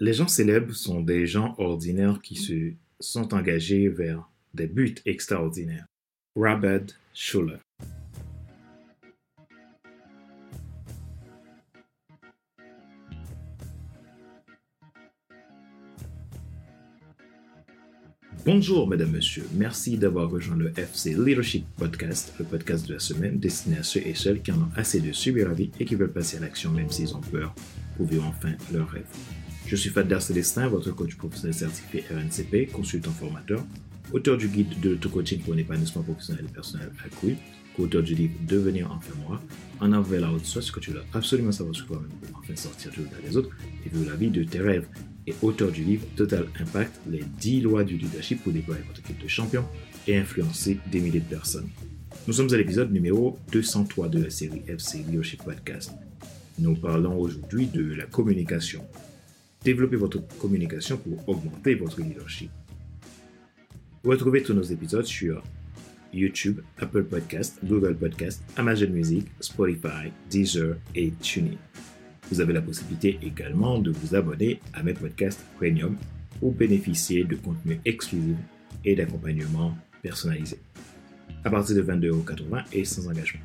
Les gens célèbres sont des gens ordinaires qui se sont engagés vers des buts extraordinaires. Robert Schuller. Bonjour, mesdames, messieurs. Merci d'avoir rejoint le FC Leadership Podcast, le podcast de la semaine destiné à ceux et celles qui en ont assez de subir la vie et qui veulent passer à l'action même s'ils ont peur pour vivre enfin leur rêve. Je suis Fadler Célestin, votre coach professionnel certifié RNCP, consultant formateur, auteur du guide de l'auto-coaching pour un épanouissement professionnel et personnel accru, auteur du livre Devenir enfin moi, en avant vers la haute ce que tu dois absolument savoir sur toi-même pour enfin sortir du regard des autres et vivre la vie de tes rêves et auteur du livre Total Impact, les 10 lois du leadership pour déployer votre équipe de champions et influencer des milliers de personnes. Nous sommes à l'épisode numéro 203 de la série FC Leadership Podcast. Nous parlons aujourd'hui de la communication. Développez votre communication pour augmenter votre leadership. Retrouvez tous nos épisodes sur YouTube, Apple Podcast, Google Podcast, Amazon Music, Spotify, Deezer et TuneIn. Vous avez la possibilité également de vous abonner à mes podcasts premium pour bénéficier de contenus exclusifs et d'accompagnement personnalisé. À partir de 22,80€ et sans engagement.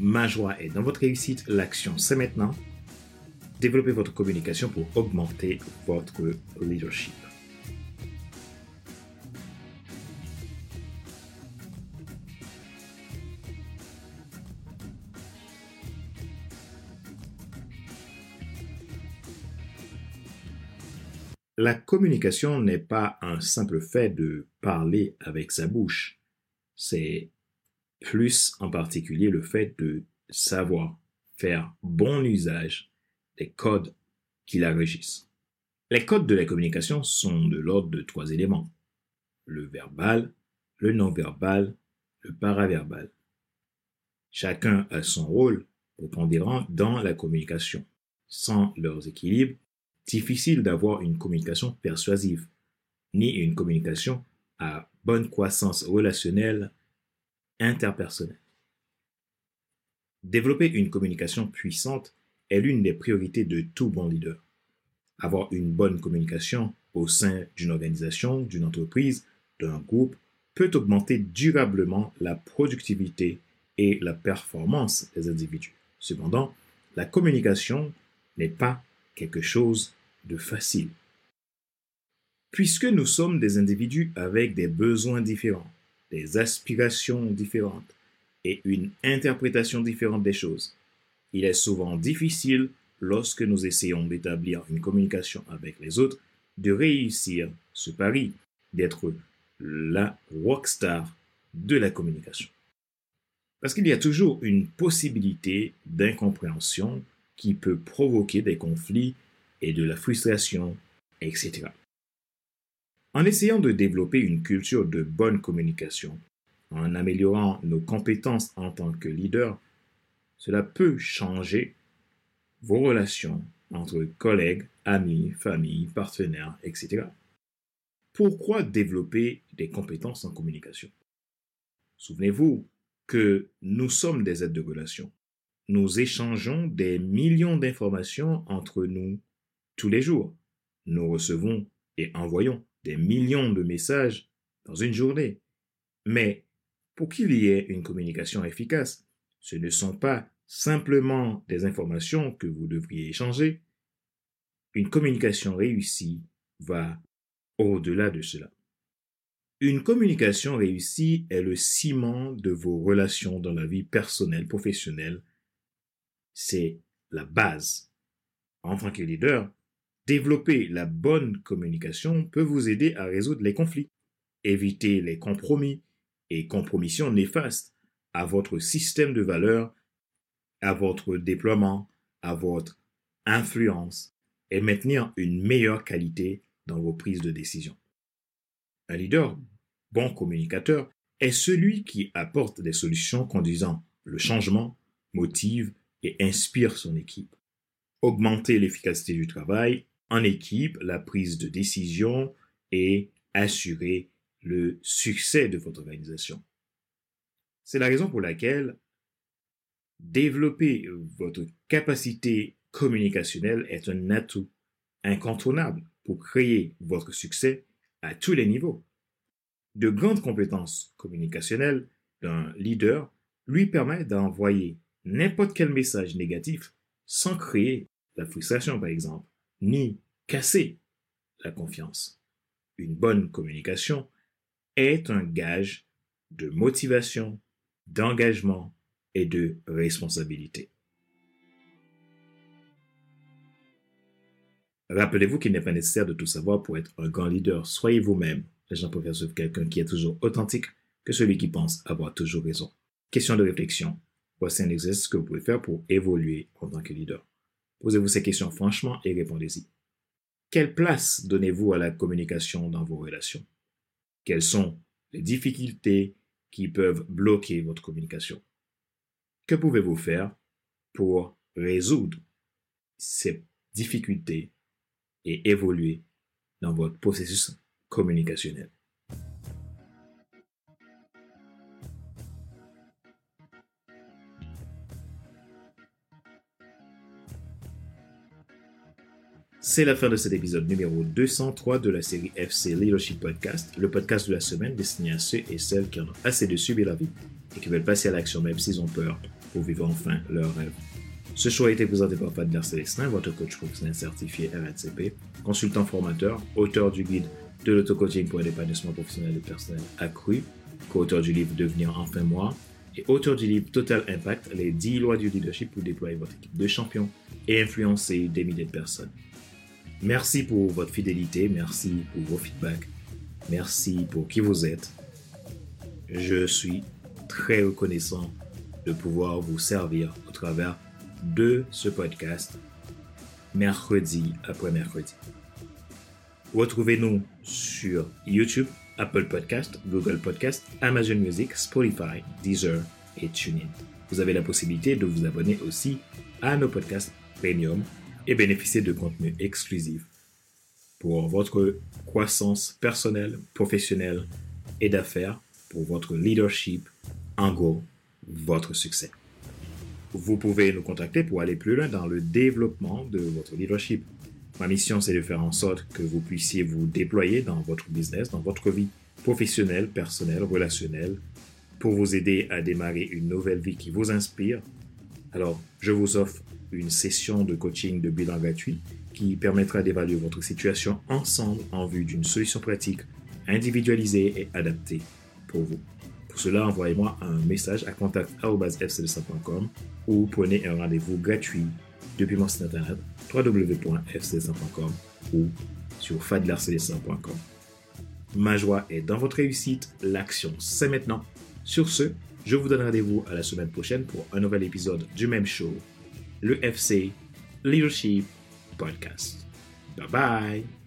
Ma joie est dans votre réussite. L'action, c'est maintenant. Développez votre communication pour augmenter votre leadership. La communication n'est pas un simple fait de parler avec sa bouche. C'est plus en particulier le fait de savoir faire bon usage des codes qui la régissent. Les codes de la communication sont de l'ordre de trois éléments. Le verbal, le non-verbal, le paraverbal. Chacun a son rôle prépondérant dans la communication. Sans leurs équilibres, difficile d'avoir une communication persuasive, ni une communication à bonne croissance relationnelle interpersonnelle. Développer une communication puissante est l'une des priorités de tout bon leader. Avoir une bonne communication au sein d'une organisation, d'une entreprise, d'un groupe peut augmenter durablement la productivité et la performance des individus. Cependant, la communication n'est pas quelque chose de facile. Puisque nous sommes des individus avec des besoins différents, des aspirations différentes et une interprétation différente des choses, il est souvent difficile, lorsque nous essayons d'établir une communication avec les autres, de réussir ce pari, d'être la rockstar de la communication. Parce qu'il y a toujours une possibilité d'incompréhension qui peut provoquer des conflits et de la frustration, etc. En essayant de développer une culture de bonne communication, en améliorant nos compétences en tant que leader, cela peut changer vos relations entre collègues, amis, familles, partenaires, etc. Pourquoi développer des compétences en communication? Souvenez-vous que nous sommes des aides de relation. Nous échangeons des millions d'informations entre nous tous les jours, nous recevons et envoyons des millions de messages dans une journée. Mais pour qu'il y ait une communication efficace, ce ne sont pas simplement des informations que vous devriez échanger. Une communication réussie va au-delà de cela. Une communication réussie est le ciment de vos relations dans la vie personnelle, professionnelle. C'est la base. En tant que leader, Développer la bonne communication peut vous aider à résoudre les conflits, éviter les compromis et compromissions néfastes à votre système de valeurs, à votre déploiement, à votre influence et maintenir une meilleure qualité dans vos prises de décision. Un leader, bon communicateur, est celui qui apporte des solutions conduisant le changement, motive et inspire son équipe. Augmenter l'efficacité du travail en équipe la prise de décision et assurer le succès de votre organisation. C'est la raison pour laquelle développer votre capacité communicationnelle est un atout incontournable pour créer votre succès à tous les niveaux. De grandes compétences communicationnelles d'un leader lui permettent d'envoyer n'importe quel message négatif sans créer la frustration, par exemple, ni casser la confiance. Une bonne communication est un gage de motivation, d'engagement et de responsabilité. Rappelez-vous qu'il n'est pas nécessaire de tout savoir pour être un grand leader. Soyez vous-même. Les gens préfèrent suivre quelqu'un qui est toujours authentique que celui qui pense avoir toujours raison. Question de réflexion. Voici un exercice que vous pouvez faire pour évoluer en tant que leader. Posez-vous ces questions franchement et répondez-y. Quelle place donnez-vous à la communication dans vos relations? Quelles sont les difficultés qui peuvent bloquer votre communication Que pouvez-vous faire pour résoudre ces difficultés et évoluer dans votre processus communicationnel? C'est la fin de cet épisode numéro 203 de la série FC Leadership Podcast, le podcast de la semaine destiné à ceux et celles qui en ont assez de subir la vie et qui veulent passer à l'action même s'ils ont peur pour vivre enfin leur rêve. Ce choix a été présenté par Fadler Célestin, votre coach professionnel certifié RNCP, consultant formateur, auteur du guide de l'auto-coaching pour l'épanouissement professionnel et personnel accru, co-auteur du livre Devenir enfin moi, et auteur du livre Total Impact, les 10 lois du leadership pour déployer votre équipe de champions et influencer des milliers de personnes. Merci pour votre fidélité, merci pour vos feedbacks, merci pour qui vous êtes. Je suis très reconnaissant de pouvoir vous servir au travers de ce podcast mercredi après mercredi. Retrouvez-nous sur YouTube, Apple Podcast, Google Podcast, Amazon Music, Spotify, Deezer et TuneIn. Vous avez la possibilité de vous abonner aussi à nos podcasts premium et bénéficier de contenus exclusifs pour votre croissance personnelle, professionnelle et d'affaires, pour votre leadership, en gros, votre succès vous pouvez nous contacter pour aller plus loin dans le développement de votre leadership. Ma mission, c'est de faire en sorte que vous puissiez vous déployer dans votre business, dans votre vie professionnelle, personnelle, relationnelle, pour vous aider à démarrer une nouvelle vie qui vous inspire. Alors, je vous offre une session de coaching de bilan gratuit qui permettra d'évaluer votre situation ensemble en vue d'une solution pratique, individualisée et adaptée pour vous. Pour cela, envoyez-moi un message à contact.fcdc.com ou prenez un rendez-vous gratuit depuis mon site internet www.fcdc.com ou sur fadlarcdc.com. Ma joie est dans votre réussite, l'action c'est maintenant. Sur ce, je vous donne rendez-vous à la semaine prochaine pour un nouvel épisode du même show, le FC Leadership Podcast. Bye bye